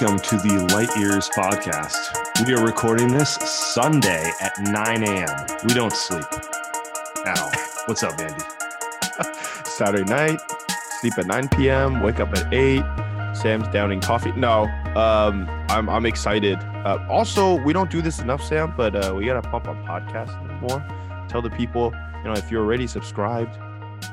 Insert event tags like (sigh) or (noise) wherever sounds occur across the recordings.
Welcome to the Light Years podcast. We are recording this Sunday at 9 a.m. We don't sleep all. What's up, Andy? (laughs) Saturday night, sleep at 9 p.m., wake up at 8. Sam's downing coffee. No, um, I'm, I'm excited. Uh, also, we don't do this enough, Sam, but uh, we got to pump our podcast more. Tell the people, you know, if you're already subscribed,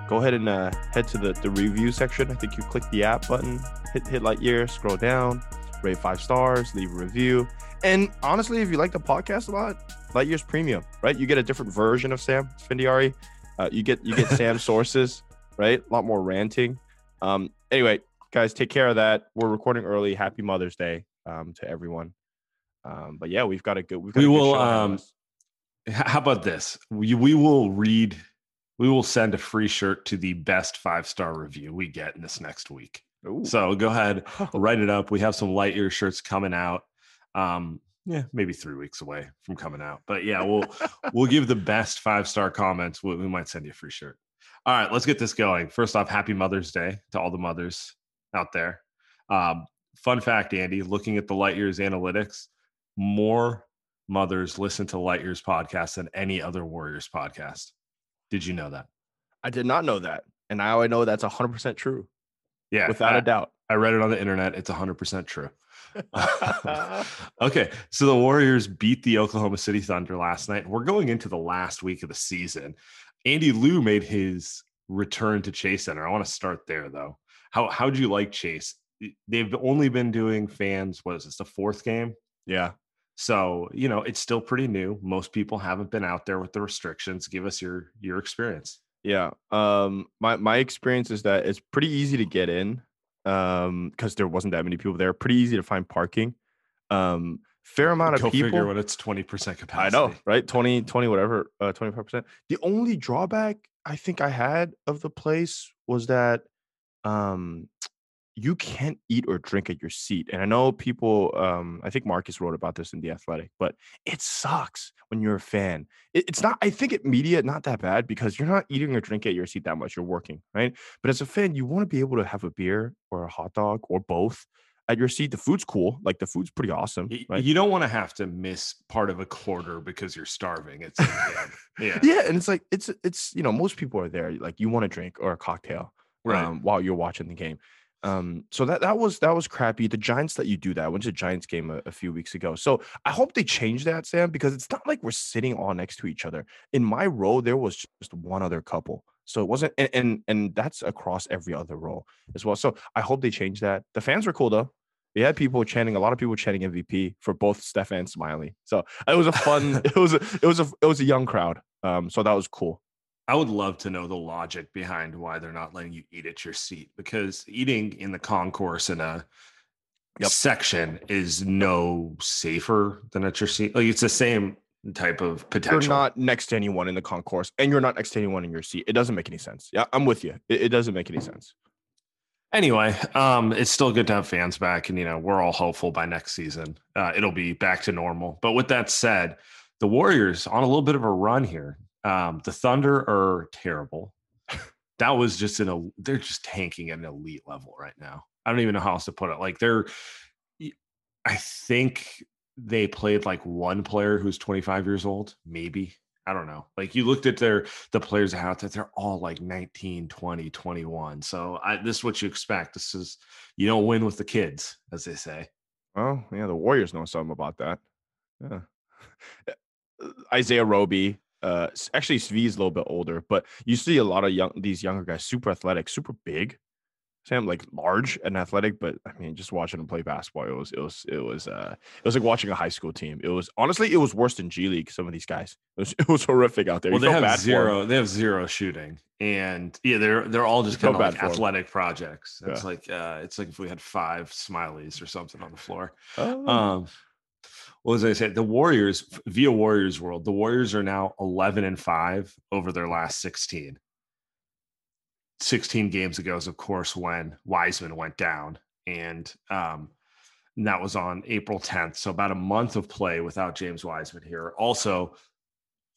go ahead and uh, head to the, the review section. I think you click the app button, hit hit Lightyear, scroll down, rate five stars, leave a review. And honestly, if you like the podcast a lot, Light Years premium, right? You get a different version of Sam Esfandiari. Uh, you get you get (laughs) Sam's sources, right? A lot more ranting. Um, anyway, guys, take care of that. We're recording early. Happy Mother's Day um, to everyone. Um, but yeah, we've got a good. We've got We a will, um, How about this? We, we will read, we will send a free shirt to the best five star review we get in this next week. Ooh. So go ahead, write it up. We have some light year shirts coming out. Um, yeah, maybe three weeks away from coming out. But yeah, we'll (laughs) we'll give the best five star comments. We, we might send you a free shirt. All right, let's get this going. First off, happy Mother's Day to all the mothers out there. Um, fun fact, Andy, looking at the Light Years analytics, more mothers listen to Light Years podcast than any other Warriors podcast. Did you know that? I did not know that, and now I know that's 100 percent true, Yeah, without I- a doubt. I read it on the internet. It's 100% true. (laughs) (laughs) okay. So the Warriors beat the Oklahoma City Thunder last night. We're going into the last week of the season. Andy Liu made his return to Chase Center. I want to start there though. How how'd you like Chase? They've only been doing fans, what is this, the fourth game? Yeah. So, you know, it's still pretty new. Most people haven't been out there with the restrictions. Give us your your experience. Yeah. Um my my experience is that it's pretty easy to get in um because there wasn't that many people there. Pretty easy to find parking. Um fair amount of Go people. figure when it's 20% capacity. I know, right? 20 20 whatever, uh 25%. The only drawback I think I had of the place was that um you can't eat or drink at your seat. And I know people um I think Marcus wrote about this in the athletic, but it sucks when you're a fan. It- it's not I think at media not that bad because you're not eating or drinking at your seat that much. You're working, right? But as a fan, you want to be able to have a beer or a hot dog or both at your seat. The food's cool. Like the food's pretty awesome. Right? You don't want to have to miss part of a quarter because you're starving. It's (laughs) yeah. yeah. yeah and it's like it's it's you know most people are there like you want a drink or a cocktail Right. um, while you're watching the game um so that that was that was crappy. The giants that you do that. I went to giants game a, a few weeks ago. So i hope they change that sam because it's not like we're sitting all next to each other. In my row there was just one other couple. So it wasn't and and, and that's across every other row as well. So i hope they change that. The fans were cool though. We had people chanting, a lot of people chanting MVP for both Steph and Smiley. So it was a fun, (laughs) it was a, it was a, it was a young crowd. Um, so that was cool. I would love to know the logic behind why they're not letting you eat at your seat because eating in the concourse in a Yep. section is no safer than at your seat. Like it's the same type of potential. You're not next to anyone in the concourse, and you're not next to anyone in your seat. It doesn't make any sense. Yeah, I'm with you. It, it doesn't make any sense. Anyway, um, it's still good to have fans back, and you know we're all hopeful by next season uh, it'll be back to normal. But with that said, the Warriors on a little bit of a run here. Um, the Thunder are terrible. that was just an el- they're just tanking at an elite level right now. I don't even know how else to put it. Like they're, I think they played like one player who's 25 years old, maybe. I don't know. Like you looked at their the players out there, they're all like 19, 20, 21. So I, this is what you expect. This is you don't win with the kids, as they say. Oh, yeah, the Warriors know something about that. Yeah. (laughs) Isaiah Roby, uh, actually Svi is a little bit older, but you see a lot of young these younger guys, super athletic, super big. Sam like large and athletic, but I mean, just watching them play basketball, it was it was it was uh it was like watching a high school team. It was honestly it was worse than G League. Some of these guys, it was, (laughs) it was horrific out there. Well, You they have zero. They have zero shooting, and yeah, they're they're all just kind of like athletic projects. It's Yeah. like uh, it's like if we had five Smileys or something on the floor. Oh, Um, what as I said, The Warriors via Warriors World. The Warriors are now eleven and five over their last sixteen. 16 games ago is of course when Wiseman went down and um and that was on April 10th so about a month of play without James Wiseman here also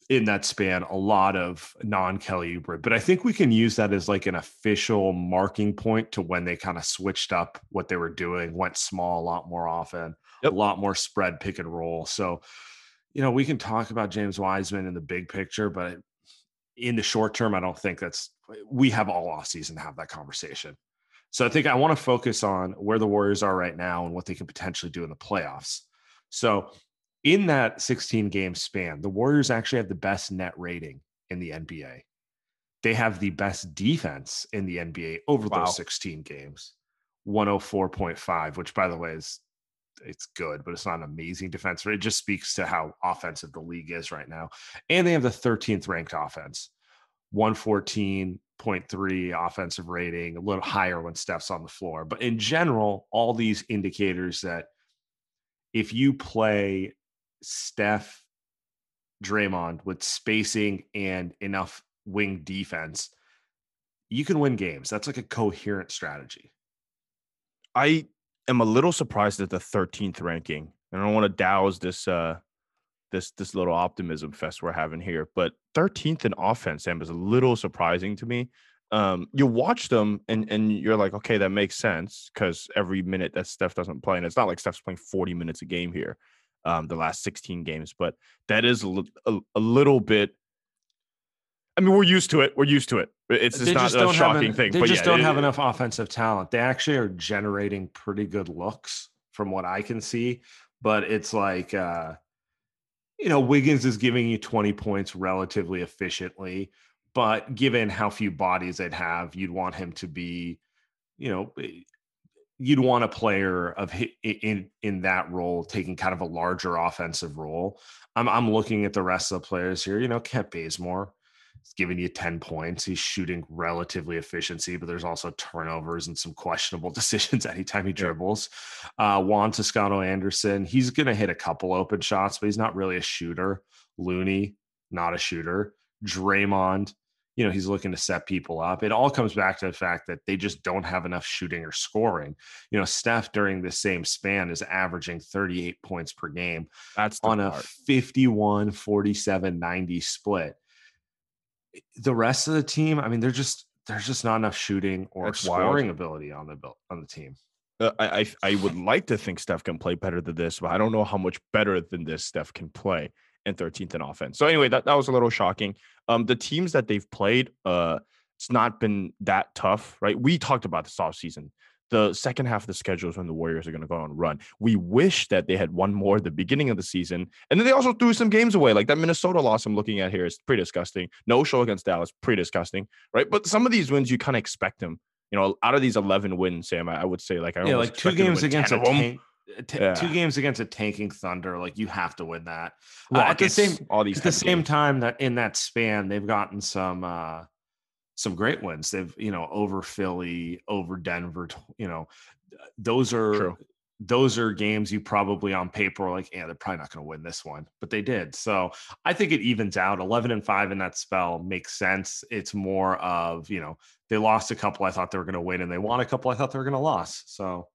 in that span a lot of non-Kelly Oubre but I think we can use that as like an official marking point to when they kind of switched up what they were doing went small a lot more often Yep. a lot more spread pick and roll so you know we can talk about James Wiseman in the big picture but in the short term, I don't think that's we have all off season to have that conversation. So I think I want to focus on where the Warriors are right now and what they can potentially do in the playoffs. So in that 16 game span, the Warriors actually have the best net rating in the NBA. They have the best defense in the NBA over Wow. those 16 games. 104.5, which by the way is it's good, but it's not an amazing defense. It just speaks to how offensive the league is right now. And they have the 13th ranked offense, 114.3 offensive rating, a little higher when Steph's on the floor. But in general, all these indicators that if you play Steph, Draymond with spacing and enough wing defense, you can win games. That's like a coherent strategy. I am a little surprised at the 13th ranking. And I don't want to douse this uh this this little optimism fest we're having here, but 13th in offense, Sam, is a little surprising to me. Um, you watch them and and you're like, okay, that makes sense because every minute that Steph doesn't play, and it's not like Steph's playing 40 minutes a game here, um, the last 16 games, but that is a, a, a little bit. I mean, we're used to it. We're used to it. It's just not a shocking en- thing. They just yeah, don't it- have enough offensive talent. They actually are generating pretty good looks from what I can see, but it's like uh you know, Wiggins is giving you 20 points relatively efficiently, but given how few bodies they'd have, you'd want him to be, you know, eh, you'd want a player of in in that role taking kind of a larger offensive role. I'm I'm looking at the rest of the players here. You know, Kent Bazemore, He's giving you 10 points. He's shooting relatively efficiency, but there's also turnovers and some questionable (laughs) decisions anytime he dribbles. Uh, Juan Toscano Anderson, he's going to hit a couple open shots, but he's not really a shooter. Looney, not a shooter. Draymond, you know, he's looking to set people up. It all comes back to the fact that they just don't have enough shooting or scoring. You know, Steph during the same span is averaging 38 points per game That's on a part. 51 47 90 split the rest of the team i mean they're just there's just not enough shooting or That's wild. scoring ability on the on the team Uh, I, I I would like to think Steph can play better than this, but I don't know how much better than this Steph can play in 13th in offense. So anyway, that, that was a little shocking. Um, the teams that they've played, uh, it's not been that tough, right? We talked about this offseason. The second half of the schedule is when the Warriors are going to go on a run. We wish that they had one more at the beginning of the season. And then they also threw some games away. Like that Minnesota loss I'm looking at here is pretty disgusting. No show against Dallas, pretty disgusting, right? But some of these wins, you kind of expect them You know, out of these 11 wins, Sam, I, I would say like I yeah, like two games against a tank, uh, t- Yeah. two games against a tanking Thunder. Like you have to win that. Uh, at the same all these at the same games. time that in that span they've gotten some uh some great wins. They've you know over Philly, over Denver. You know, uh, those are True. those are games you probably on paper are like, yeah, they're probably not going to win this one, but they did. So I think it evens out. Eleven and five in that spell makes sense. It's more of you know they lost a couple I thought they were going to win, and they won a couple I thought they were going to lose. So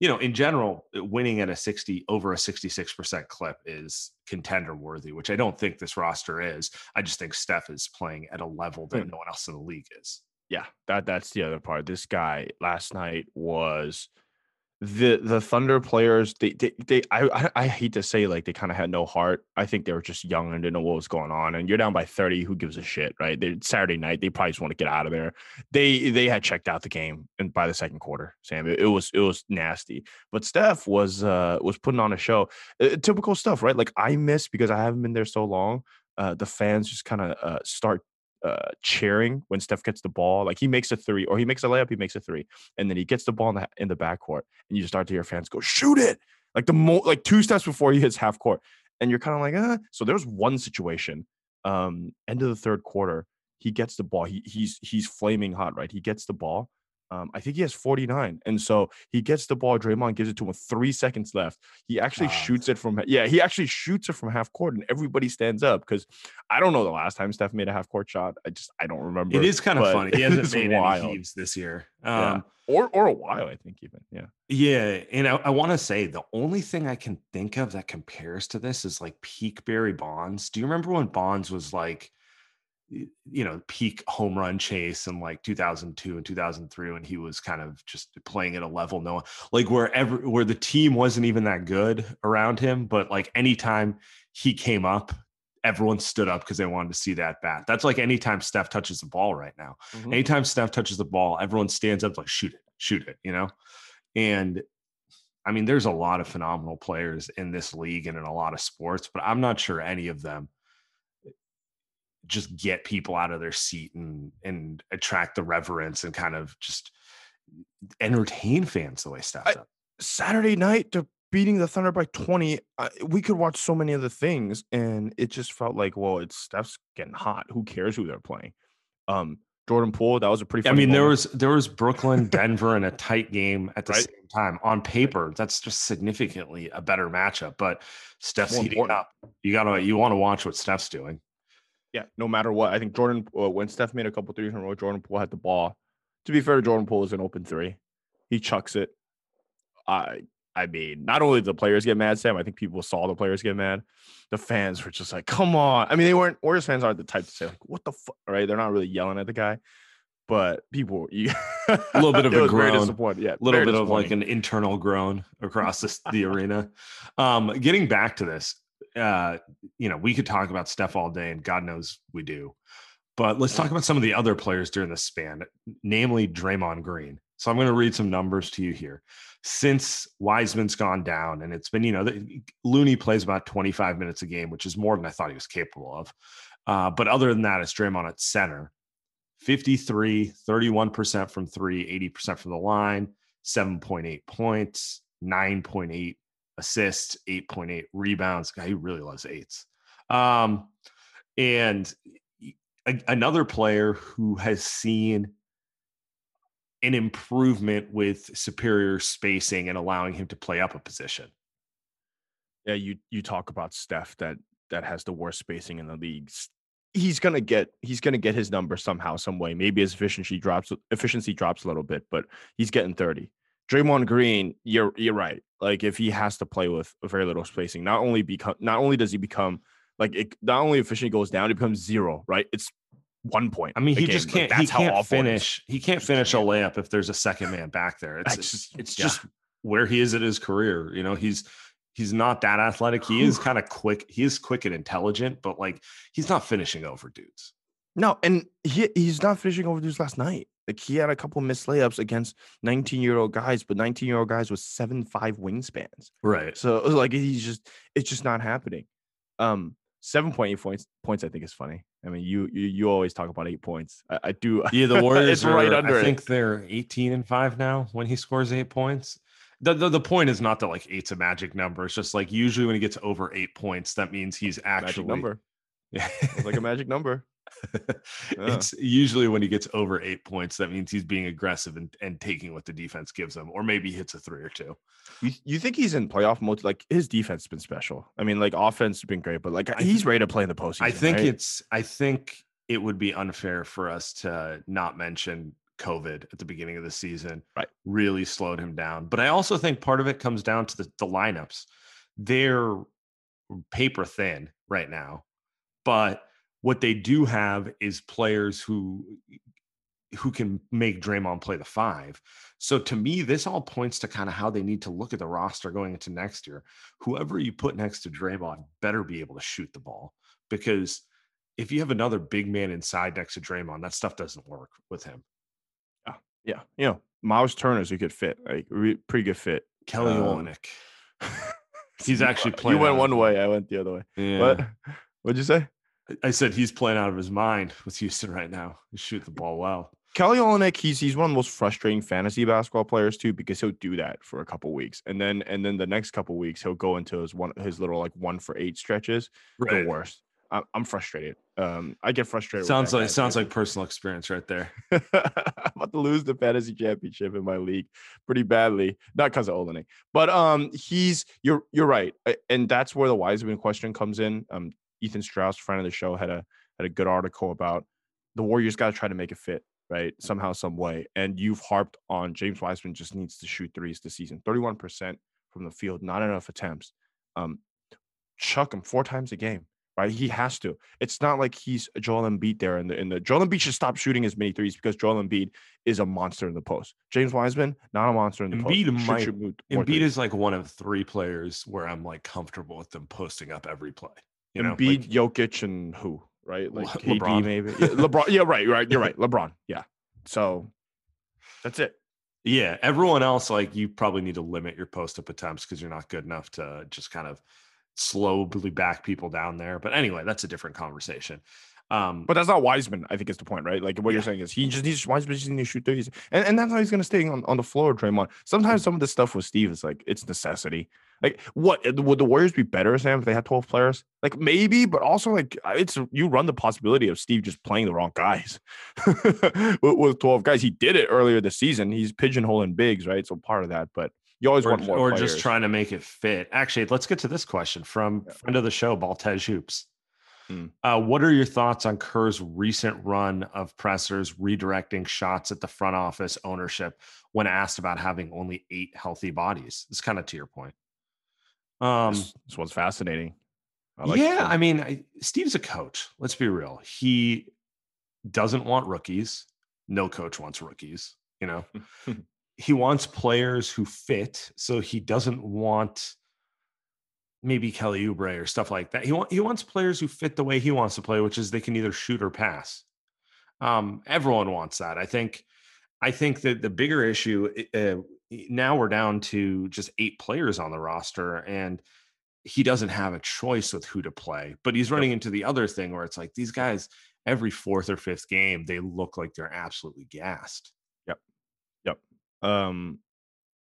you know, in general, winning at a 60 over a 66% clip is contender worthy, which I don't think this roster is. I just think Steph is playing at a level that Hmm. no one else in the league is. yeah, that that's the other part. This guy last night was the the Thunder players. They they, they I, I hate to say like they kind of had no heart. I think they were just young and didn't know what was going on. And you're down by thirty. Who gives a shit, right? They Saturday night. They probably just want to get out of there. They they had checked out the game and by the second quarter. Sam, it, it was it was nasty. But Steph was uh was putting on a show. Uh, typical stuff, right? Like I miss because I haven't been there so long. Uh, the fans just kind of uh, start uh, cheering when Steph gets the ball. Like he makes a three or he makes a layup, he makes a three, and then he gets the ball in the in the backcourt, and you start to hear fans go, "Shoot it!" Like the mo like two steps before he (laughs) hits half court, and you're kind of like, ah. So there was one situation, um, end of the third quarter, he gets the ball. He he's he's flaming hot, right? He gets the ball. Um, I think he has 49. And so he gets the ball. Draymond gives it to him with three seconds left. He actually God. shoots it from, yeah, he actually shoots it from half court and everybody stands up because I don't know the last time Steph made a half court shot. I just, I don't remember. (laughs) It is kind of funny. He hasn't made wild. any heaves this year. Yeah. Um, Or, or a while, I think, even. Yeah. Yeah, and I, I want to say the only thing I can think of that compares to this is like peak Barry Bonds. Do you remember when Bonds was like, you know, peak home run chase in like 2002 and 2003 when he was kind of just playing at a level no one like where every where the team wasn't even that good around him, but like anytime he came up, everyone stood up because they wanted to see that bat. That's like anytime Steph touches the ball right now mm-hmm. anytime Steph touches the ball, everyone stands up like shoot it, shoot it, you know? And I mean, there's a lot of phenomenal players in this league and in a lot of sports, but I'm not sure any of them just get people out of their seat and and attract the reverence and kind of just entertain fans the way I- does. Saturday night to beating the Thunder by 20, I, we could watch so many other things, and it just felt like, well, it's Steph's getting hot. Who cares who they're playing? Um, Jordan Poole, that was a pretty. I mean, there moment. was there was Brooklyn, Denver, and a tight game at the Right. same time. On paper, that's just significantly a better matchup. But Steph's heating up. You gotta you want to watch what Steph's doing. Yeah. No matter what, I think Jordan uh, when Steph made a couple threes in a row, Jordan Poole had the ball. To be fair, Jordan Poole is an open three. He chucks it. I I mean, not only did the players get mad, Sam. I think people saw the players get mad. The fans were just like, "Come on!" I mean, they weren't. Warriors fans aren't the type to say like, "What the fuck?" Right? They're not really yelling at the guy, but people, (laughs) you, a little bit of a groan. Yeah, A little bit of like an internal groan across this, the arena. Um, getting back to this, uh, you know, we could talk about Steph all day, and God knows we do. But let's talk about some of the other players during this span, namely Draymond Green. So I'm going to read some numbers to you here. Since Wiseman's gone down, and it's been, you know, the, Looney plays about 25 minutes a game, which is more than I thought he was capable of. Uh, but other than that, it's Draymond at center. 53, 31% from three, 80% from the line, 7.8 points, 9.8 assists, 8.8 rebounds. Guy, he really loves eights. Um, and a- another player who has seen an improvement with superior spacing and allowing him to play up a position. yeah, you you talk about Steph that that has the worst spacing in the league. He's gonna get he's gonna get his number somehow, some way. Maybe his efficiency drops efficiency drops a little bit, but he's getting 30. Draymond Green, you're you're right. Like if he has to play with very little spacing, not only become not only does he become like it not only efficiency goes down, it becomes zero, right? It's one point. I mean, he game. just can't. he that's how can't awful it is. finish. He can't finish a layup if there's a second man back there. It's it's, just- it's yeah. just where he is at his career. You know, he's he's not that athletic. He is kind of quick. He is quick and intelligent, but like he's not finishing over dudes. No, and he he's not finishing over dudes last night. Like he had a couple missed layups against 19 year old guys, but 19 year old guys with seven five wingspans. Right. So like he's just it's just not happening. Um, seven point eight points. Points I think is funny. I mean, you you, you always talk about eight points. I, I do. Yeah, the (laughs) Warriors it's right are- under I think it. they're 18 and 5 now when he scores eight points. The, the the point is not that like eight's a magic number. It's just like usually when he gets over eight points, that means he's actually Magic number. Yeah. (laughs) It's like a magic number. (laughs) it's usually when he gets over eight points, that means he's being aggressive and, and taking what the defense gives him, or maybe hits a three or two. You, you think he's in playoff mode? Like his defense has been special. I mean, like offense has been great, but like he's ready to play in the postseason. I think right? it's I think it would be unfair for us to not mention COVID at the beginning of the season. Right. Really slowed him down. But I also think part of it comes down to the, the lineups. They're paper thin right now. But what they do have is players who who can make Draymond play the five. So to me, this all points to kind of how they need to look at the roster going into next year. Whoever you put next to Draymond better be able to shoot the ball because if you have another big man inside next to Draymond, that stuff doesn't work with him. yeah, yeah, you know, Miles Turner's a good fit, like re- pretty good fit. Kelly Um, Olynyk. (laughs) He's actually You went one way, I went the other way. Yeah. What? What'd you say? I said he's playing out of his mind (laughs) with Houston right now. He shoot the ball well. Kelly Olynyk, he's he's one of the most frustrating fantasy basketball players too, because he'll do that for a couple weeks, and then and then the next couple weeks he'll go into his one his little like one for eight stretches. The worst. I'm, I'm frustrated. Um, I get frustrated. Sounds like guy, sounds too. like personal experience right there. (laughs) I'm about to lose the fantasy championship in my league pretty badly. Not because of Olynyk, but um, he's you're you're right, and that's where the Wiseman question comes in. Um, Ethan Strauss, friend of the show, had a had a good article about the Warriors got to try to make it fit right somehow, some way. And you've harped on James Wiseman just needs to shoot threes this season, thirty one percent from the field, not enough attempts. Um, chuck him four times a game. Right, he has to. It's not like he's Joel Embiid there, and the in the Joel Embiid should stop shooting as many threes because Joel Embiid is a monster in the post. James Wiseman, not a monster in the Embiid post. Might- shoot Embiid threes. is like one of three players where I'm like comfortable with them posting up every play. You know, Embiid, like, Jokic, and who? Right, like (laughs) Le- KD LeBron. maybe. Yeah, LeBron. Yeah, right, right. You're right. (laughs) LeBron. Yeah. So that's it. yeah, everyone else like you probably need to limit your post up attempts because you're not good enough to just kind of slowly back people down there. But anyway, that's a different conversation. Um, But that's not Wiseman. I think is the point, right? Like what you're saying is he just needs Wiseman just needs to shoot threes, and and that's how he's gonna stay on, on the floor. Draymond. Sometimes some of the stuff with Steve is like it's necessity. Like what uh, would the Warriors be better, Sam, if they had 12 players? Like maybe, but also like it's you run the possibility of Steve just playing the wrong guys (laughs) with, with 12 guys. He did it earlier this season. He's pigeonholing bigs, right? So part of that, but you always or, want more or players. just trying to make it fit. Actually, let's get to this question from friend of the show, Baltej Hoops. Hmm. Uh, what are your thoughts on Kerr's recent run of pressers redirecting shots at the front office ownership when asked about having only eight healthy bodies? It's kind of to your point. Um, This, this one's fascinating. I like yeah. I mean, I, Steve's a coach. Let's be real. He doesn't want rookies. No coach wants rookies. You know, (laughs) he wants players who fit. So he doesn't want maybe Kelly Oubre or stuff like that. He want, he wants players who fit the way he wants to play, which is they can either shoot or pass. Um, everyone wants that. I think. I think that the bigger issue uh, now we're down to just eight players on the roster, and he doesn't have a choice with who to play. But he's running into the other thing where it's like these guys every fourth or fifth game they look like they're absolutely gassed. Yep. Yep. Um,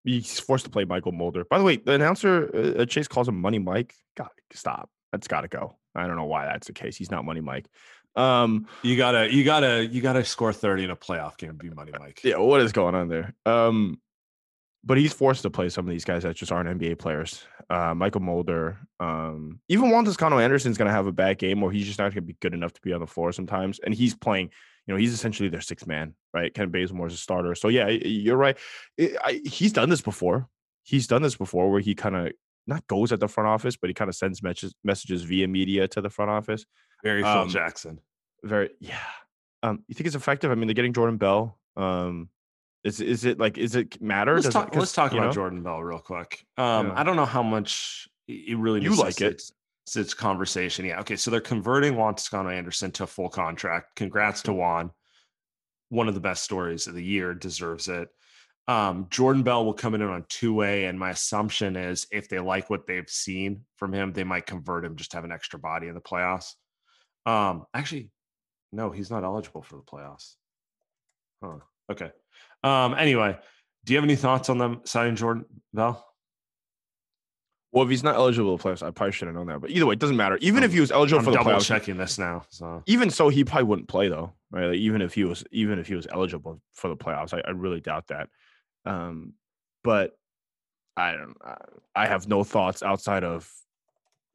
he's forced to play Mychal Mulder. By the way, the announcer uh, Chase calls him Money Mike. God, stop. That's got to go. I don't know why that's the case. He's not Money Mike. Um, You gotta, you gotta, you gotta score thirty in a playoff game. To be money, Mike. yeah, what is going on there? Um, but he's forced to play some of these guys that just aren't NBA players. Uh, Mychal Mulder, um, even Juan Toscano Anderson's going to have a bad game, or he's just not going to be good enough to be on the floor sometimes. And he's playing, you know, he's essentially their sixth man, right? Kent Bazemore's a starter. So yeah, you're right. I- I, he's done this before. He's done this before, where he kind of not goes at the front office, but he kind of sends messages messages via media to the front office. Very Phil Um, Jackson. Very, yeah. Um, you think it's effective? I mean, they're getting Jordan Bell. Um, is is it like is it matter? Let's Does it- let's talk about know, Jordan Bell real quick. Um, Yeah. I don't know how much it really You like it. It's conversation. Yeah. Okay. So they're converting Juan Toscano Anderson to a full contract. Congrats to Juan. One of the best stories of the year deserves it. Um, Jordan Bell will come in on two way, and my assumption is if they like what they've seen from him, they might convert him just to have an extra body in the playoffs. Um, actually, no, he's not eligible for the playoffs. Huh. Okay. Um, anyway, do you have any thoughts on them signing Jordan Bell? Well, if he's not eligible to playoffs, I probably should have known that. But either way, it doesn't matter. Even if I'm- he was eligible for the playoffs. I'm for the double playoffs, checking this now. So even so, he probably wouldn't play though, right? Like, even if he was, even if he was eligible for the playoffs, I, I really doubt that. Um, but I don't. I have no thoughts outside of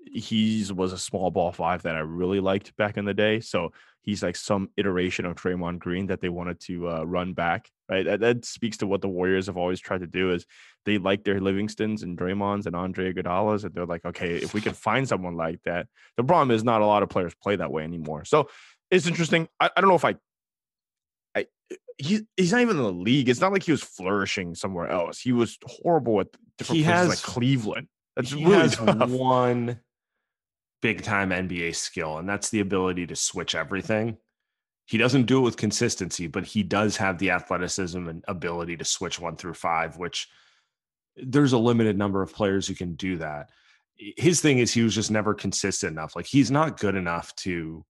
he's was a small ball five that I really liked back in the day. So he's like some iteration of Draymond Green that they wanted to uh, run back. Right. That, that speaks to what the Warriors have always tried to do is they like their Livingstons and Draymonds and Andre Iguodala's, and they're like, okay, if we can find someone like that. The problem is not a lot of players play that way anymore. So it's interesting. I, I don't know if I, I he, he's not even in the league. It's not like he was flourishing somewhere else. He was horrible at different He places has- like Cleveland. That's he really has (laughs) tough. one big time NBA skill, and that's the ability to switch everything. He doesn't do it with consistency, but he does have the athleticism and ability to switch one through five, which there's a limited number of players who can do that. His thing is he was just never consistent enough. Like he's not good enough to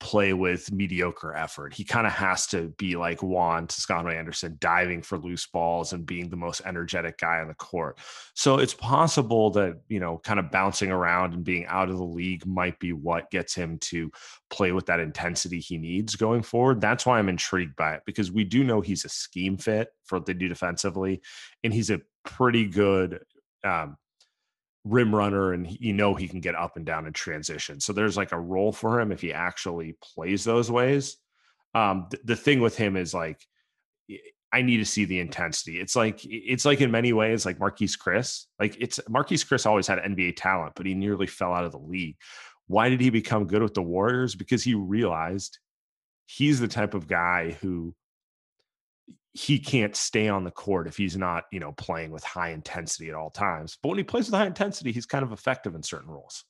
play with mediocre effort. He kind of has to be like Juan Toscano Anderson, diving for loose balls and being the most energetic guy on the court. So it's possible that, you know, kind of bouncing around and being out of the league might be what gets him to play with that intensity he needs going forward. That's why I'm intrigued by it because we do know he's a scheme fit for what they do defensively, and he's a pretty good um, rim runner and you know he can get up and down in transition. So there's like a role for him if he actually plays those ways. Um, th- the thing with him is like I need to see the intensity. It's like it's like in many ways like Marquese Chriss. Like it's Marquese Chriss always had NBA talent, but he nearly fell out of the league. Why did he become good with the Warriors? Because he realized he's the type of guy who he can't stay on the court if he's not, you know, playing with high intensity at all times. But when he plays with high intensity, he's kind of effective in certain roles.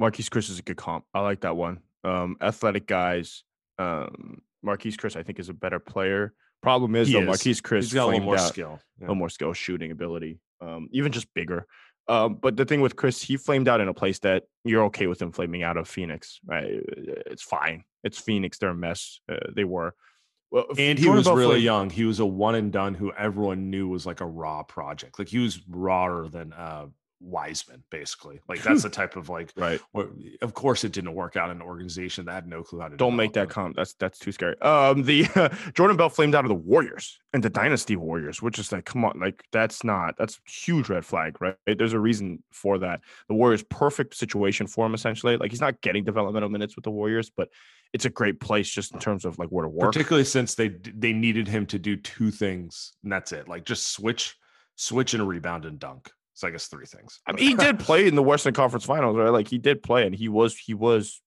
Marquese Chriss is a good comp. I like that one. Um, athletic guys. Um, Marquese Chriss, I think, is a better player. Problem is, He though, is. Marquese Chriss He's got a little more out. skill. a Yeah. little more skill, shooting ability, um, even just bigger. Um, but the thing with Chriss, he flamed out in a place that you're okay with him flaming out of Phoenix, right? It's fine. It's Phoenix. They're a mess. Uh, they were. Well, And he was really young. He was a one and done who everyone knew was like a raw project. Like he was rawer than uh Wiseman, basically. Like that's the type of like Right. of course it didn't work out in an organization that had no clue how to Don't make that comp. That's that's too scary. Um, the (laughs) Jordan Bell flamed out of the Warriors and the Dynasty Warriors, which is like, come on, like that's not that's huge red flag, right? There's a reason for that. The Warriors, perfect situation for him essentially. Like he's not getting developmental minutes with the Warriors, but it's a great place just in terms of like where to work. particularly since they they needed him to do two things and that's it like just switch switch and rebound and dunk so i guess three things I mean, he did play in the Western Conference Finals, right? Like he did play, and he was he was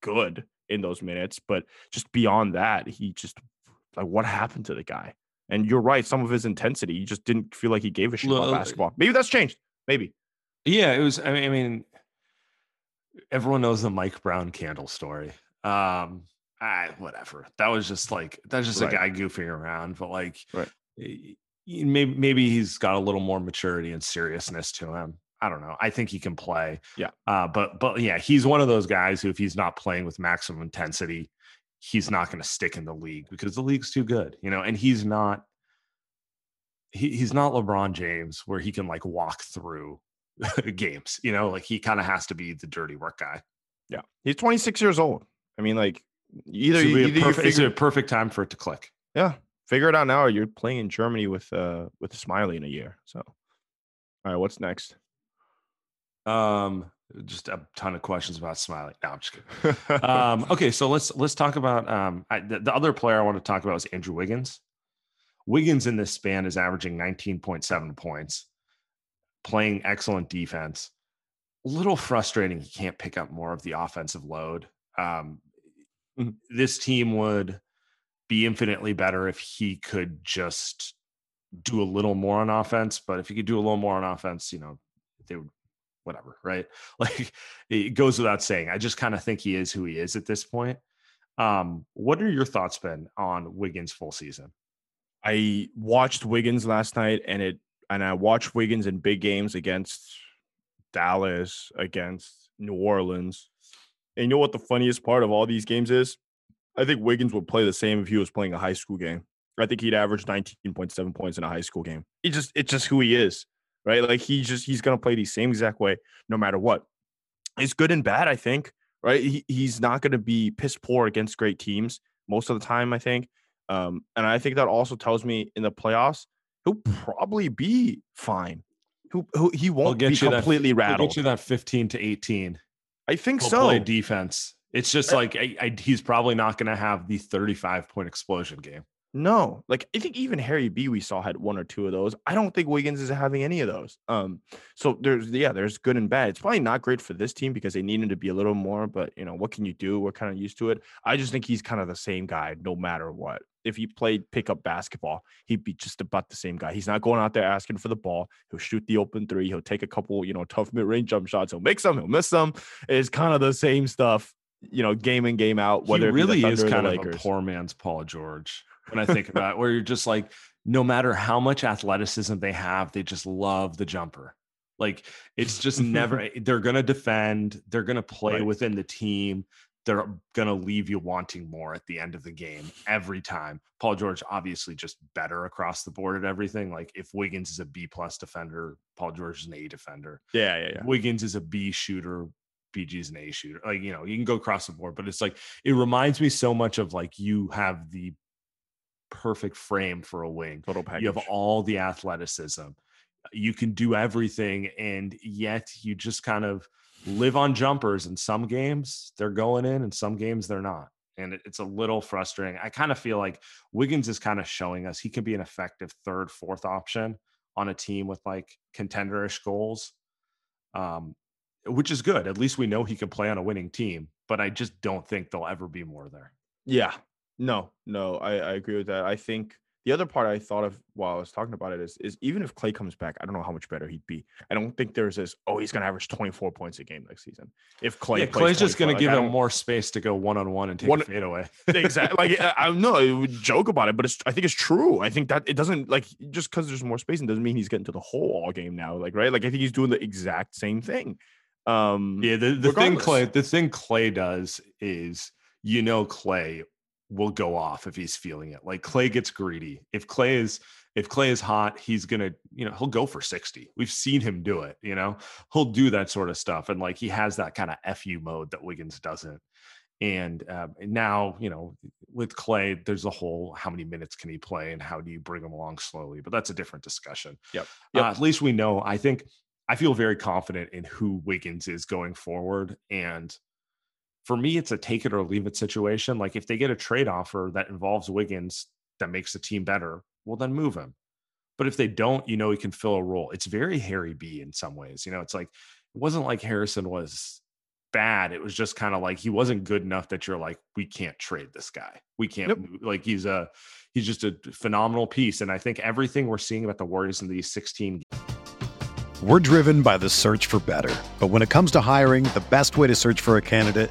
good in those minutes. But just beyond that, he just like what happened to the guy? And you're right, some of his intensity, he just didn't feel like he gave a shit about basketball. Maybe that's changed. Maybe. yeah it was i mean, I mean everyone knows the mike brown candle story um I, whatever that was just like that's just Right. a guy goofing around but like Right. maybe maybe he's got a little more maturity and seriousness to him I don't know. I think he can play. Yeah. Uh, but but yeah, he's one of those guys who, if he's not playing with maximum intensity, he's not going to stick in the league because the league's too good, you know. And he's not. He, he's not LeBron James where he can like walk through (laughs) games, you know. Like he kind of has to be the dirty work guy. Yeah. He's 26 years old. I mean, like either This would you, a either you perfect, it's figure, a perfect time for it to click. yeah, figure it out now, or you're playing in Germany with uh with Smiley in a year. So, all right, what's next? Um, just a ton of questions about Smiley. No, I'm just kidding. (laughs) um, okay, so let's let's talk about um I, the, the other player I want to talk about is Andrew Wiggins. Wiggins in this span is averaging 19.7 points, playing excellent defense. A little frustrating he can't pick up more of the offensive load. Um, Mhm. this team would be infinitely better if he could just do a little more on offense. But if he could do a little more on offense, you know, they would whatever, right? (laughs) Like it goes without saying. I just kind of think he is who he is at this point. Um, what are your thoughts, been on Wiggins full season? I watched Wiggins last night, and it and I watched Wiggins in big games against Dallas, against New Orleans. And you know what the funniest part of all these games is? I think Wiggins would play the same if he was playing a high school game. I think he'd average 19.7 points in a high school game. It just it's just who he is, right? Like he just he's gonna play the same exact way no matter what. It's good and bad, I think, right? He, he's not gonna be piss poor against great teams most of the time, I think. Um, and I think that also tells me in the playoffs, he'll probably be fine. Who, who he won't get be you completely that, rattled. Get you that 15 to 18. I think so. Play defense. It's just like I, I, he's probably not going to have the 35 point explosion game. No, like I think even Harry B we saw had one or two of those. I don't think Wiggins is having any of those. Um, so there's yeah, there's good and bad. It's probably not great for this team because they need him to be a little more, but you know, what can you do? We're kind of used to it. I just think he's kind of the same guy no matter what. If he played pickup basketball, he'd be just about the same guy. He's not going out there asking for the ball. He'll shoot the open three. He'll take a couple, you know, tough mid-range jump shots. He'll make some, he'll miss some. It's kind of the same stuff, you know, game in, game out. Whether he really is kind of a poor man's Paul George when I think about it, where you're just like, no matter how much athleticism they have, they just love the jumper. Like it's just never, (laughs) they're going to defend, they're going to play Right. within the team. They're going to leave you wanting more at the end of the game every time. Paul George, obviously, just better across the board at everything. Like if Wiggins is a B plus defender, Paul George is an A defender. Yeah, yeah, yeah. Wiggins is a B shooter, PG's an A shooter. Like, you know, you can go across the board, but it's like it reminds me so much of like you have the perfect frame for a wing. Total package. You have all the athleticism. You can do everything, and yet you just kind of live on jumpers. In some games, they're going in, and some games they're not. And it's a little frustrating. I kind of feel like Wiggins is kind of showing us he can be an effective third, fourth option on a team with like contenderish goals, um, which is good. At least we know he can play on a winning team. But I just don't think there'll ever be more there. Yeah. No, no, I, I agree with that. I think the other part I thought of while I was talking about it is is even if Clay comes back, I don't know how much better he'd be. I don't think there's this, oh, he's gonna average 24 points a game next season. If Clay yeah, plays Clay's just going to give him more space to go one on one and take One- a fadeaway. (laughs) exactly like I, I know I would joke about it, but it's I think it's true. I think that it doesn't like just because there's more spacing doesn't mean he's getting to the hole all game now. Like, right? Like I think he's doing the exact same thing. Um Yeah, the, the thing. Clay the thing Clay does is you know Clay will go off if he's feeling it. Like Clay gets greedy. If Clay is if Clay is hot, he's gonna, you know, he'll go for 60. We've seen him do it, you know, he'll do that sort of stuff. And like he has that kind of FU mode that Wiggins doesn't. And um, now, you know, with Clay, there's a whole how many minutes can he play and how do you bring him along slowly? But that's a different discussion. Yep. Uh, at least we know. I think I feel very confident in who Wiggins is going forward. And for me, it's a take it or leave it situation. Like if they get a trade offer that involves Wiggins that makes the team better, well, then move him. But if they don't, you know, he can fill a role. It's very Harry B in some ways. You know, it's like it wasn't like Harrison was bad. It was just kind of like he wasn't good enough that you're like, we can't trade this guy. We can't Nope. move. like he's a he's just a phenomenal piece. And I think everything we're seeing about the Warriors in these 16 We're driven by the search for better. But when it comes to hiring, the best way to search for a candidate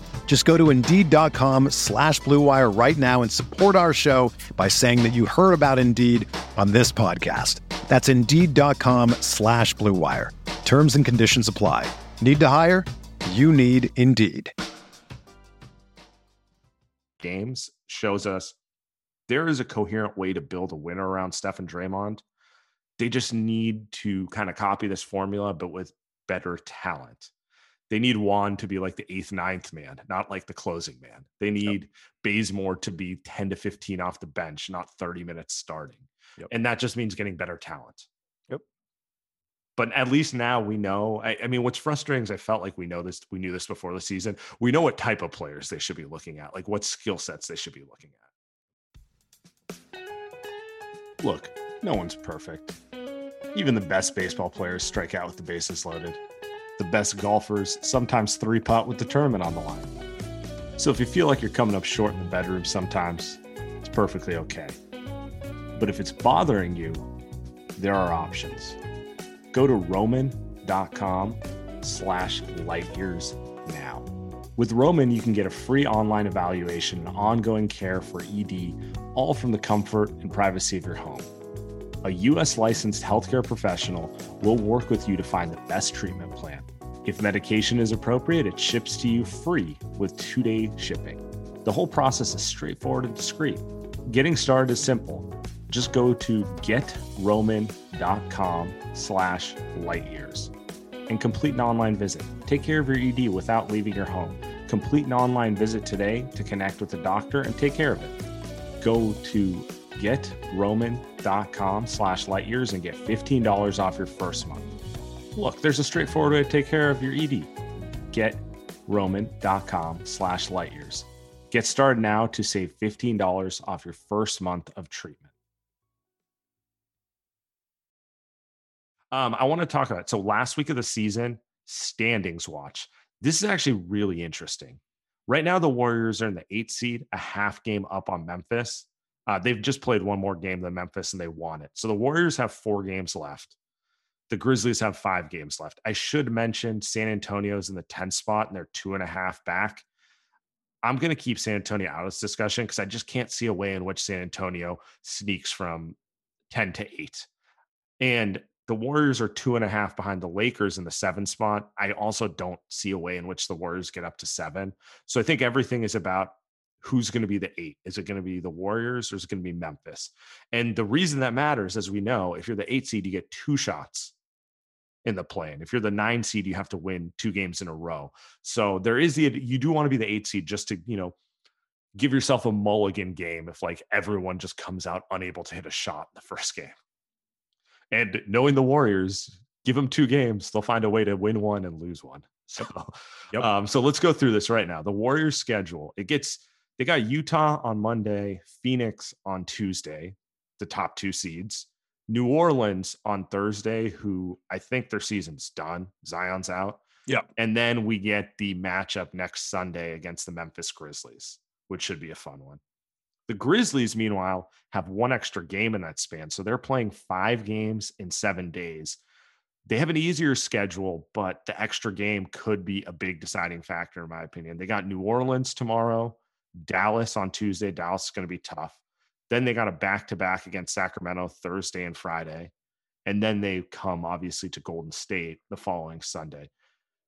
Just go to Indeed.com slash Blue Wire right now and support our show by saying that you heard about Indeed on this podcast. That's Indeed.com slash Blue Wire. Terms and conditions apply. Need to hire? You need Indeed. games shows us there is a coherent way to build a winner around Steph and Draymond. They just need to kind of copy this formula, but with better talent. They need Juan to be like the eighth, ninth man, not like the closing man. They need yep. Bazemore to be 10 to 15 off the bench, not 30 minutes starting. Yep. And that just means getting better talent. Yep. But at least now we know. I, I, mean, what's frustrating is I felt like we know this, we knew this before the season. We know what type of players they should be looking at, like what skill sets they should be looking at. Look, no one's perfect. Even the best baseball players strike out with the bases loaded the best golfers sometimes three putt with the tournament on the line. So if you feel like you're coming up short in the bedroom sometimes, it's perfectly okay. But if it's bothering you, there are options. Go to roman.com slash light years now. With Roman, you can get a free online evaluation and ongoing care for ED, all from the comfort and privacy of your home. A U.S. licensed healthcare professional will work with you to find the best treatment plan if medication is appropriate, it ships to you free with two day shipping. The whole process is straightforward and discreet. Getting started is simple. Just go to getroman.com slash lightyears and complete an online visit. Take care of your ED without leaving your home. Complete an online visit today to connect with a doctor and take care of it. Go to getroman.com slash lightyears and get $15 off your first month. Look, there's a straightforward way to take care of your ED. GetRoman.com slash lightyears. Get started now to save $15 off your first month of treatment. Um, I want to talk about so last week of the season, standings watch. This is actually really interesting. Right now, the Warriors are in the eighth seed, a half game up on Memphis. Uh, they've just played one more game than Memphis and they won it. So the Warriors have four games left. The Grizzlies have five games left. I should mention San Antonio's in the 10th spot and they're two and a half back. I'm going to keep San Antonio out of this discussion because I just can't see a way in which San Antonio sneaks from 10 to 8. And the Warriors are two and a half behind the Lakers in the seven spot. I also don't see a way in which the Warriors get up to seven. So I think everything is about who's going to be the eight. Is it going to be the Warriors or is it going to be Memphis? And the reason that matters, as we know, if you're the eight seed, you get two shots in the play-in. If you're the nine seed, you have to win two games in a row. So there is the you do want to be the eight seed just to you know give yourself a mulligan game if like everyone just comes out unable to hit a shot in the first (laughs) game. And knowing the Warriors, give them two games, they'll find a way to win one and lose one. (laughs) So, yep. um, so let's go through this right now. The Warriors schedule it gets they got Utah on Monday, Phoenix on Tuesday, the top two seeds. New Orleans on Thursday, who I think their season's done. Zion's out. Yeah. And then we get the matchup next Sunday against the Memphis Grizzlies, which should be a fun one. The Grizzlies, meanwhile, have one extra game in that span. So they're playing five games in seven days. They have an easier schedule, but the extra game could be a big deciding factor, in my opinion. They got New Orleans tomorrow, Dallas on Tuesday. Dallas is going to be tough. Then they got a back to back against Sacramento Thursday and Friday. And then they come obviously to Golden State the following Sunday.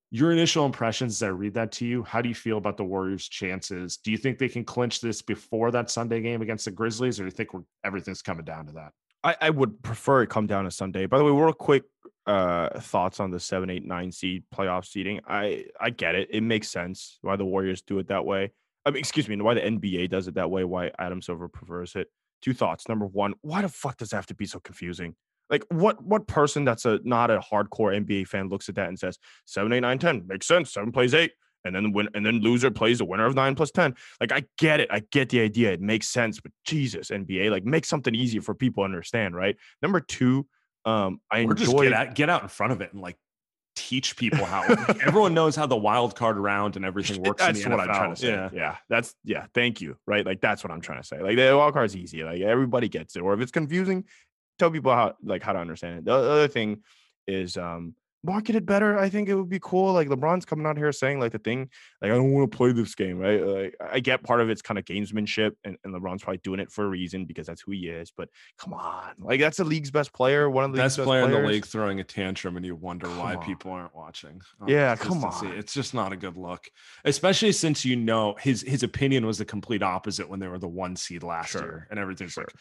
Your initial impressions as I read that to you, how do you feel about the Warriors' chances? Do you think they can clinch this before that Sunday game against the Grizzlies, or do you think everything's coming down to that? I, I, would prefer it come down to Sunday. By the way, real quick uh, thoughts on the seven, eight, nine seed playoff seeding. I I get it. It makes sense why the Warriors do it that way. I mean, excuse me, why the NBA does it that way, why Adam Silver prefers it. Two thoughts. Number one, why the fuck does it have to be so confusing? Like what what person that's a not a hardcore NBA fan looks at that and says seven, eight, nine, ten makes sense. Seven plays eight, and then win, and then loser plays the winner of nine plus ten. Like I get it, I get the idea, it makes sense. But Jesus, NBA, like make something easier for people to understand, right? Number two, um, I or enjoy just get out, get out in front of it and like teach people how (laughs) everyone knows how the wild card round and everything works. That's what I'm trying to say. Yeah. yeah. That's yeah. Thank you. Right. Like that's what I'm trying to say. Like the wild card's easy. Like everybody gets it. Or if it's confusing, tell people how like how to understand it. The other thing is um market it better. I think it would be cool. Like LeBron's coming out here saying like the thing, like I don't want to play this game, right? Like I get part of it's kind of gamesmanship, and, and LeBron's probably doing it for a reason because that's who he is. But come on, like that's the league's best player, one of the best, best player players. in the league throwing a tantrum, and you wonder come why on. people aren't watching. Oh, yeah, come on, it's just not a good look, especially since you know his his opinion was the complete opposite when they were the one seed last sure. year, and everything's sure. like.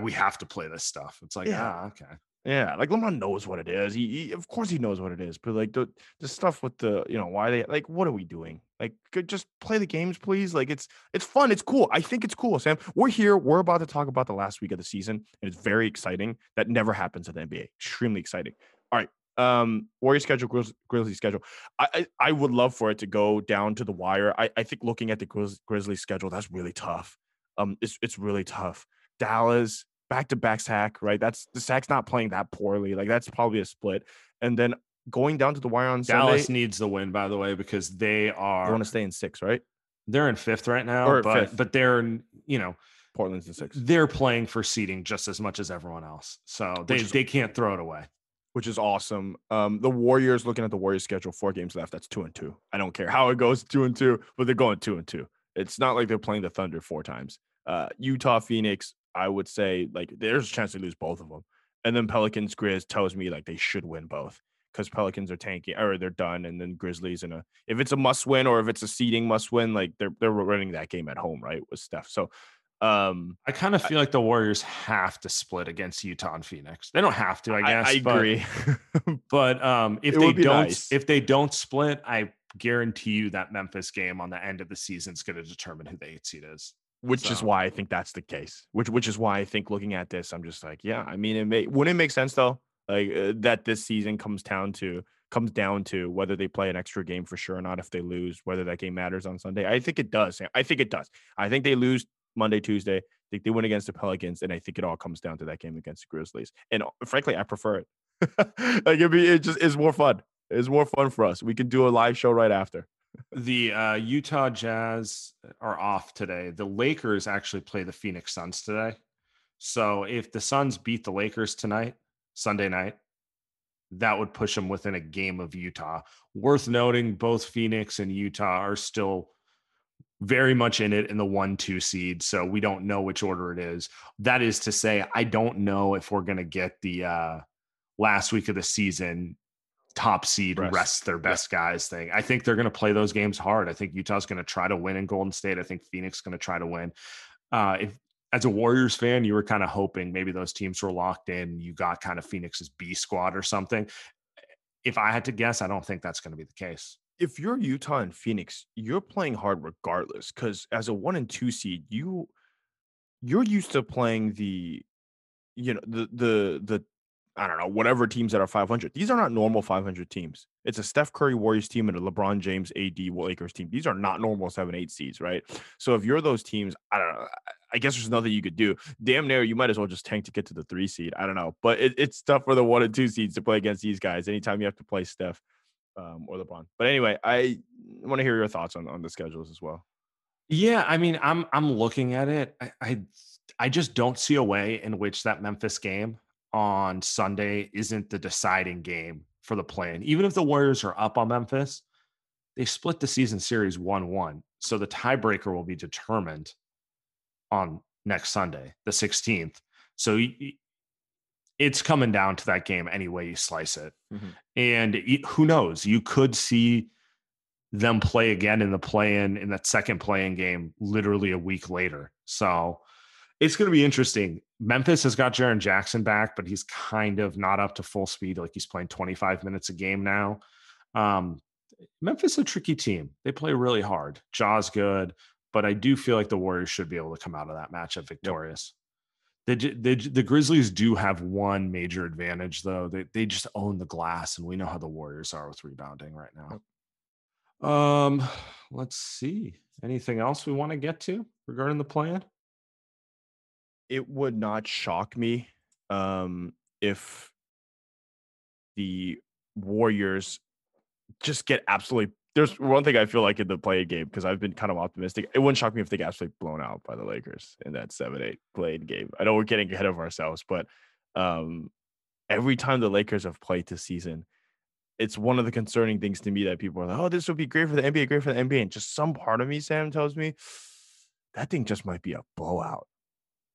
We have to play this stuff. It's like, yeah. ah, okay Yeah, like LeBron knows what it is. He, he, of course he knows what it is. But like the the stuff with the you know why they like what are we doing? Like just play the games, please. Like it's it's fun. It's cool. I think it's cool, Sam. We're here. We're about to talk about the last week of the season, and it's very exciting. That never happens in the NBA. Extremely exciting. All right, um warrior schedule Grizz- grizzly schedule I, I i would love for it to go down to the wire i i think looking at the Grizz- grizzly schedule that's really tough um it's it's really tough dallas back to back sack right that's the sack's not playing that poorly like that's probably a split and then going down to the wire on Dallas sunday needs the win, by the way, because they you are want to stay in six right they're in fifth right now, Or but fifth. but they're you know portland's in six they're playing for seeding just as much as everyone else, so they is- they can't throw it away. which is awesome. Um, the Warriors looking at the Warriors schedule, four games left. That's two and two. I don't care how it goes, two and two, but they're going two and two. It's not like they're playing the Thunder four times. Uh, Utah, Phoenix, I would say like there's a chance they lose both of them. And then Pelicans, Grizz tells me like they should win both because Pelicans are tanking or they're done. And then Grizzlies in a if it's a must win or if it's a seeding must win, like they're they're running that game at home, right? With Steph. So um I kind of feel like the Warriors have to split against Utah and Phoenix. They don't have to, I guess. I, but- agree. (laughs) But um, if It they don't, nice. if they don't split, I guarantee you that Memphis game on the end of the season is going to determine who the eight seed is. Which is why I think that's the case. Which which is why I think looking at this, I'm just like, yeah. I mean, it may wouldn't it make sense though, like uh, that this season comes down to comes down to whether they play an extra game for sure or not. If they lose, whether that game matters on Sunday, I think it does. I think it does. I think they lose Monday, Tuesday. I think they win against the Pelicans, and I think it all comes down to that game against the Grizzlies. And uh, frankly, I prefer it. (laughs) like it be it just is more fun. It's more fun for us. We can do a live show right after. The uh, Utah Jazz are off today. The Lakers actually play the Phoenix Suns today. So if the Suns beat the Lakers tonight, Sunday night, that would push them within a game of Utah. Worth noting, both Phoenix and Utah are still very much in it in the one two seed. So we don't know which order it is. That is to say, I don't know if we're going to get the uh, last week of the season top seed Rest. rest, their best guys thing. I think they're going to play those games hard. I think Utah's going to try to win in Golden State. I think Phoenix is going to try to win. Uh, if as a Warriors fan, you were kind of hoping maybe those teams were locked in. You got kind of Phoenix's B squad or something. If I had to guess, I don't think that's going to be the case. if you're Utah and Phoenix, you're playing hard regardless. Because as a one and two seed, you you're used to playing the, you know, the the the I don't know whatever teams that are 500. These are not normal 500 teams. It's a Steph Curry Warriors team and a LeBron James AD Lakers team. These are not normal seven eight seeds, right? So if you're those teams, I don't know. I- I guess there's nothing you could do. Damn near, you might as well just tank to get to the three seed. I don't know, but it, it's tough for the one and two seeds to play against these guys. Anytime you have to play Steph um, or LeBron. But anyway, I want to hear your thoughts on, on the schedules as well. Yeah, I mean, I'm I'm looking at it. I, I I just don't see a way in which that Memphis game on Sunday isn't the deciding game for the plan. Even if the Warriors are up on Memphis, they split the season series 1-1. So the tiebreaker will be determined on next Sunday, the 16th. So it's coming down to that game any way you slice it. Mhm. And who knows? You could see them play again in the play-in in that second play-in game literally a week later. So it's going to be interesting. Memphis has got Jaren Jackson back, but he's kind of not up to full speed. Like he's playing 25 minutes a game now. Um, Memphis is a tricky team. They play really hard. Ja's good, but I do feel like the Warriors should be able to come out of that matchup victorious. The, the, the Grizzlies do have one major advantage, though. They, they just own the glass, and we know how the Warriors are with rebounding right now. Um, let's see. Anything else we want to get to regarding the plan? It would not shock me um, if the Warriors just get absolutely. There's one thing I feel like in the play game because I've been kind of optimistic. It wouldn't shock me if they get absolutely blown out by the Lakers in that seven eight played game. I know we're getting ahead of ourselves, but um, every time the Lakers have played this season, it's one of the concerning things to me that people are like, "Oh, this would be great for the NBA, great for the NBA," and just some part of me, Sam, tells me that thing just might be a blowout.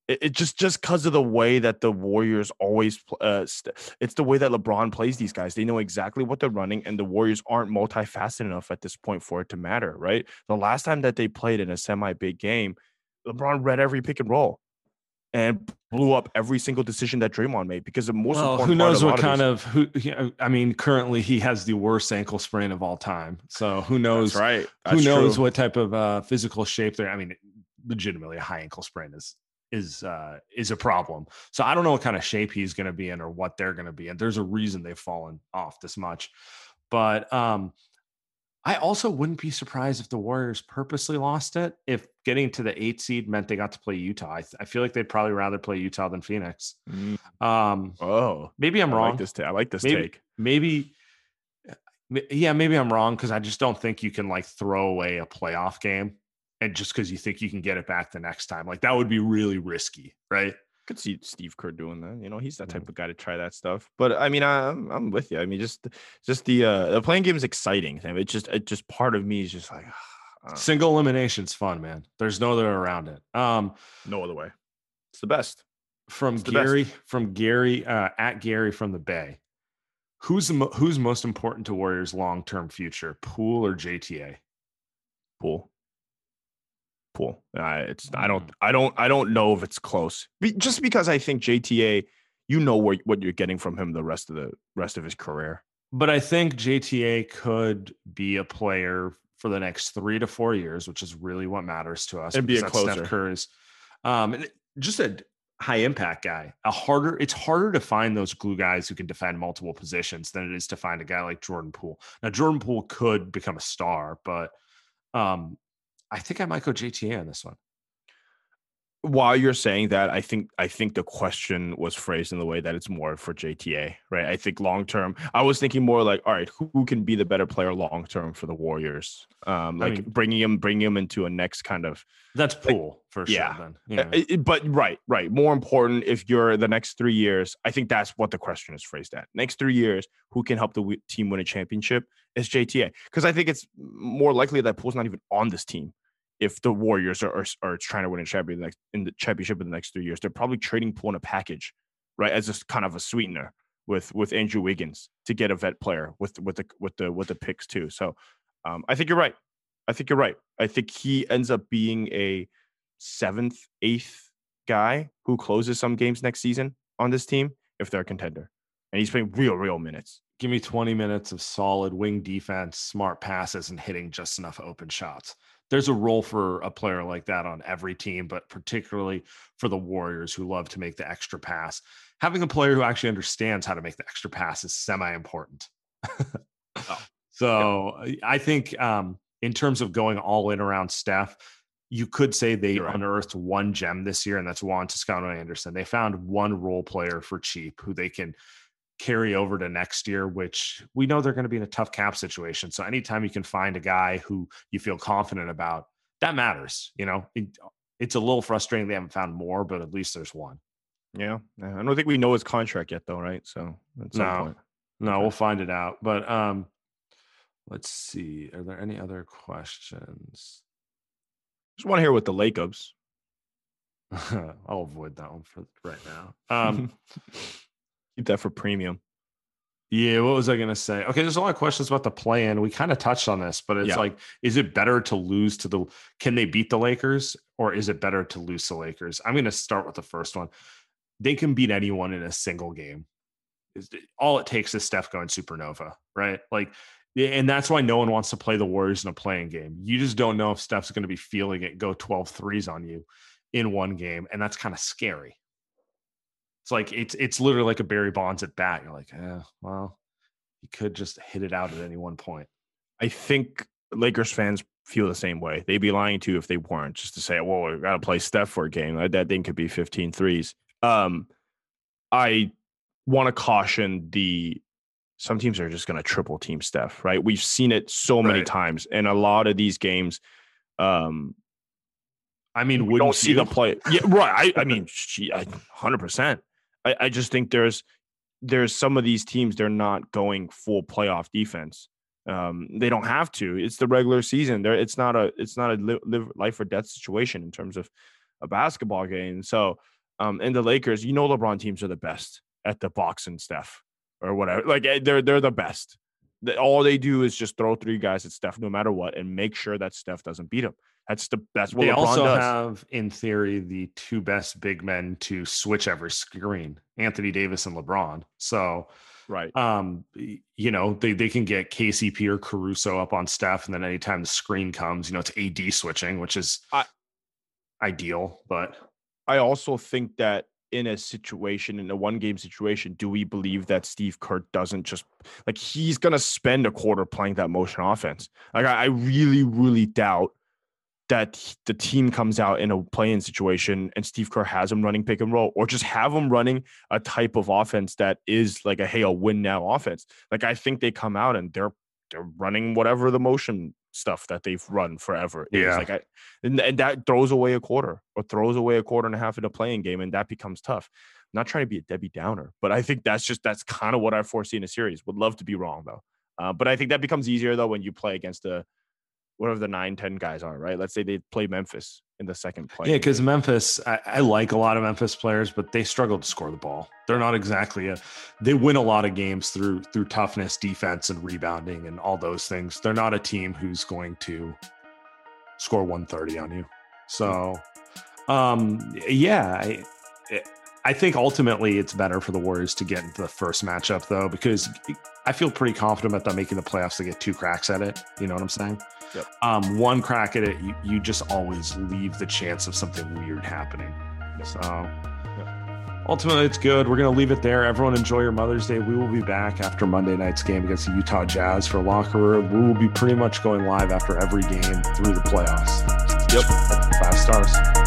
It, it just just because of the way that the Warriors always, uh, st- it's the way that LeBron plays these guys. They know exactly what they're running, and the Warriors aren't multifaceted enough at this point for it to matter. Right? The last time that they played in a semi big game, LeBron read every pick and roll and blew up every single decision that Draymond made because the most Well, important who knows part what of kind of who? he- I mean, currently he has the worst ankle sprain of all time. So who knows? That's right. who knows true. what type of uh, physical shape they're? I mean, legitimately, a high ankle sprain is is uh, is a problem. So I don't know what kind of shape he's going to be in or what they're going to be in. There's a reason they've fallen off this much, but um, I also wouldn't be surprised if the Warriors purposely lost it. If getting to the eight seed meant they got to play Utah, I, th- I feel like they'd probably rather play Utah than Phoenix. Mm, Um, Oh, maybe I'm I wrong like this. I like this maybe, take. maybe yeah maybe i'm wrong because i just don't think you can like throw away a playoff game and just because you think you can get it back the next time like that would be really risky right could see Steve Kerr doing that. You know, he's that type of guy to try that stuff. But I mean, I'm I'm with you. I mean, just just the uh the playing game is exciting. Sam. It just it just part of me is just like (sighs) uh, single elimination's fun man there's no other around it um no other way. It's the best. from It's gary from gary uh at gary from the bay who's the mo- who's most important to warriors long-term future Poole or jta Poole. Poole. Uh, it's I don't Mm. I don't I don't know if it's close. Be, just because I think JTA, you know where, what you're getting from him the rest of the rest of his career. but I think JTA could be a player for the next three to four years, which is really what matters to us. And be a that's Steph closer. Curry's, um, just a high impact guy. A harder, it's harder to find those glue guys who can defend multiple positions than it is to find a guy like Jordan Poole. Now, Jordan Poole could become a star, but um, I think I might go JTA on this one. while you're saying that, I think I think the question was phrased in the way that it's more for JTA, right? I think long term, I was thinking more like, all right, who, who can be the better player long term for the Warriors? Um, I like mean- bringing him, bringing him into a next kind of, That's Poole for yeah. sure. Then, Uh, yeah. but right, right. More important, if you're the next three years, I think that's what the question is phrased at. Next three years, who can help the team win a championship is JTA, because I think it's more likely that Poole's not even on this team. If the Warriors are, are, are trying to win a champion next in the championship in the next three years, they're probably trading Poole in a package, right, as just kind of a sweetener with with Andrew Wiggins to get a vet player with with the with the with the picks too. So um, I think you're right. I think you're right. I think he ends up being a seventh, eighth guy who closes some games next season on this team if they're a contender. And he's playing real, real minutes. Give me 20 minutes of solid wing defense, smart passes, and hitting just enough open shots. There's a role for a player like that on every team, but particularly for the Warriors who love to make the extra pass. Having a player who actually understands how to make the extra pass is semi important. (laughs) so I think um, in terms of going all in around Steph, you could say they right. unearthed one gem this year, and that's Juan Toscano Anderson. They found one role player for cheap who they can carry over to next year, which we know they're going to be in a tough cap situation. So anytime you can find a guy who you feel confident about, that matters. You know, it, it's a little frustrating they haven't found more, but at least there's one. Yeah. I don't think we know his contract yet, though, right? So No. point. No, Okay. we'll find it out. But um, let's see. Are there any other questions? Just want to hear what the Lakers. (laughs) I'll avoid that one for right now. Um, (laughs) Keep that for premium. Yeah, what was I going to say? Okay, there's a lot of questions about the play in. We kind of touched on this, but it's Yeah. like, is it better to lose to the, can they beat the Lakers or is it better to lose to the Lakers? I'm going to start with the first one. They can beat anyone in a single game. All it takes is Steph going supernova, right? Like, and that's why no one wants to play the Warriors in a play-in game. You just don't know if Steph's going to be feeling it go 12 threes on you in one game. And that's kind of scary. It's like it's it's literally like a Barry Bonds at bat. You're like, eh, well, you could just hit it out at any one point. I think Lakers fans feel the same way. They'd be lying to you if they weren't, just to say, well, we got to play Steph for a game. That- thing could be 15 threes. Um, I want to caution the some teams are just going to triple team Steph, right? We've seen it so many Right. times in a lot of these games. Um, I mean, we wouldn't don't see you? the play. Yeah, right. I, I mean, (laughs) she, I, 100%. I, I just think there's there's some of these teams they're not going full playoff defense. Um, they don't have to. It's the regular season. There, it's not a it's not a live, life or death situation in terms of a basketball game. So, um, and the Lakers, you know, LeBron teams are the best at the box and Steph or whatever. Like eh, they're they're the best. All they do is just throw three guys at Steph no matter what and make sure that Steph doesn't beat him. That's the that's what they LeBron also does. have, in theory, the two best big men to switch every screen: Anthony Davis and LeBron. So, right. um, you know, they they can get KCP or Caruso up on Steph, and then anytime the screen comes, you know, it's AD switching, which is I- ideal. But I also think that in a situation, in a one game situation, do we believe that Steve Kerr doesn't just like he's gonna spend a quarter playing that motion offense? Like I, I really, really doubt that the team comes out in a play-in situation and Steve Kerr has him running pick and roll, or just have him running a type of offense that is like a hey, a win now offense. Like I think they come out and they're they're running whatever the motion stuff that they've run forever. is. Yeah. Like I and, and that throws away a quarter or throws away a quarter and a half in a play-in game, and that becomes tough. I'm not trying to be a Debbie Downer, but I think that's just that's kind of what I foresee in a series. Would love to be wrong though, uh, but I think that becomes easier though when you play against the whatever the nine ten guys are, right? Let's say they play Memphis in the second play. yeah, because Memphis, I, I like a lot of Memphis players, but they struggle to score the ball. They're not exactly a. They win a lot of games through through toughness, defense, and rebounding, and all those things. They're not a team who's going to score 130 on you. So, um, yeah, I, I think ultimately it's better for the Warriors to get into the first matchup though, because I feel pretty confident about them making the playoffs to get two cracks at it. You know what I'm saying? Yep. Um, one crack at it, you, you just always leave the chance of something weird happening. So ultimately, it's good. We're going to leave it there. Everyone enjoy your Mother's Day. We will be back after Monday night's game against the Utah Jazz for locker room. We will be pretty much going live after every game through the playoffs. Yep. Five stars.